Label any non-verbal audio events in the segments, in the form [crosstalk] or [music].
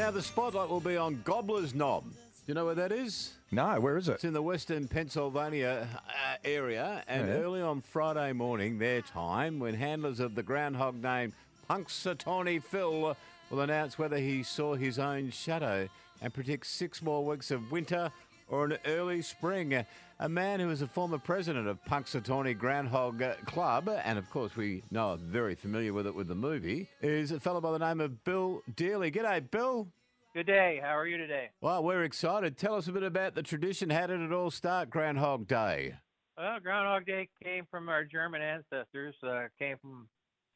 Now, the spotlight will be on Gobbler's Knob. Do you know where that is? No, where is it? It's in the western Pennsylvania uh, area, and Yeah. early on Friday morning, their time, when handlers of the groundhog named Punxsutawney Phil will announce whether he saw his own shadow and predict six more weeks of winter or an early spring. A man who is a former president of Punxsutawney Groundhog Club, and of course we know very familiar with it with the movie, is a fellow by the name of Bill Deeley. G'day, Bill. Good day. How are you today? Well, we're excited. Tell us a bit about the tradition. How did it all start, Groundhog Day? Well, Groundhog Day came from our German ancestors. Uh, came from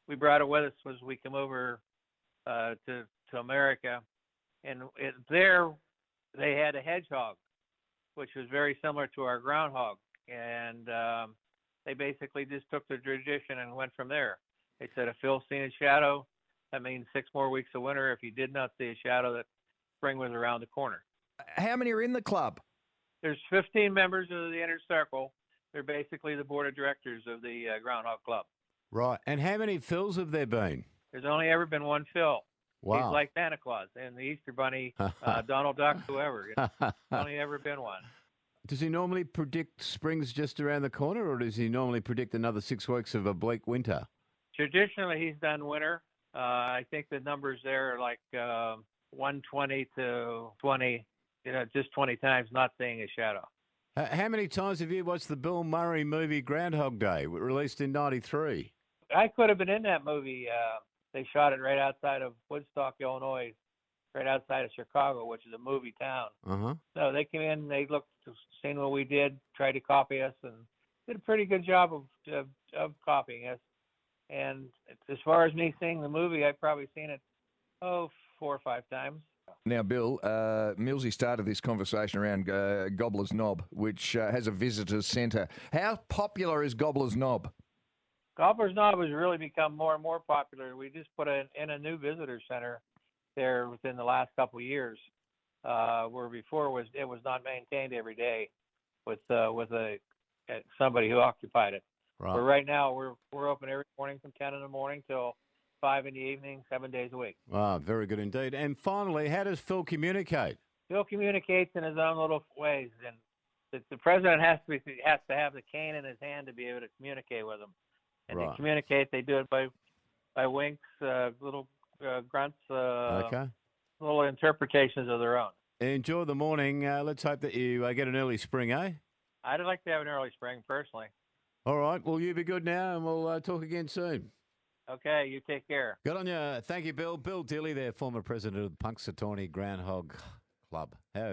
we brought it with us as we came over uh, to to America, and it, there they had a hedgehog, which was very similar to our groundhog, and um, they basically just took the tradition and went from there. They said if Phil's seen a shadow, that means six more weeks of winter. If you did not see a shadow, that spring was around the corner. How many are in the club? There's 15 members of the inner circle. They're basically the board of directors of the uh, Groundhog Club. Right. And how many Phils have there been? There's only ever been one Phil. Wow. He's like Santa Claus and the Easter Bunny, uh, [laughs] Donald Duck, whoever. There's only ever been one. does he normally predict spring's just around the corner, or does he normally predict another six weeks of a bleak winter? Traditionally, he's done winter. Uh, I think the numbers there are like uh, 120 to 20, you know, just 20 times not seeing a shadow. H- How many times have you watched the Bill Murray movie Groundhog Day, released in '93? I could have been in that movie. Uh, they shot it right outside of Woodstock, Illinois, right outside of Chicago, which is a movie town. Uh huh. No, they came in, they looked, seen what we did, tried to copy us, and did a pretty good job of of, of copying us. And as far as me seeing the movie, I've probably seen it oh four or five times. Now, Bill, uh, Millsy started this conversation around uh, Gobbler's Knob, which uh, has a visitors centre. How popular is Gobbler's Knob? Gobbler's Knob has really become more and more popular. We just put in, in a new visitor center there within the last couple of years, uh, where before it was it was not maintained every day with uh, with a somebody who occupied it. But Right. right now we're we're open every morning from ten in the morning till five in the evening, seven days a week. Ah, very good indeed. And finally, how does Phil communicate? Phil communicates in his own little ways, and the, the president has to be, has to have the cane in his hand to be able to communicate with him. And Right. to communicate, they do it by by winks, uh, little uh, grunts, uh, okay. little interpretations of their own. Enjoy the morning. Uh, let's hope that you uh, get an early spring, eh? I'd like to have an early spring personally. All right. Well, you be good now, and we'll uh, talk again soon. Okay, you take care. Good on you. Thank you, Bill. Bill Dilly, there, former president of the Punxsutawney Groundhog Club. How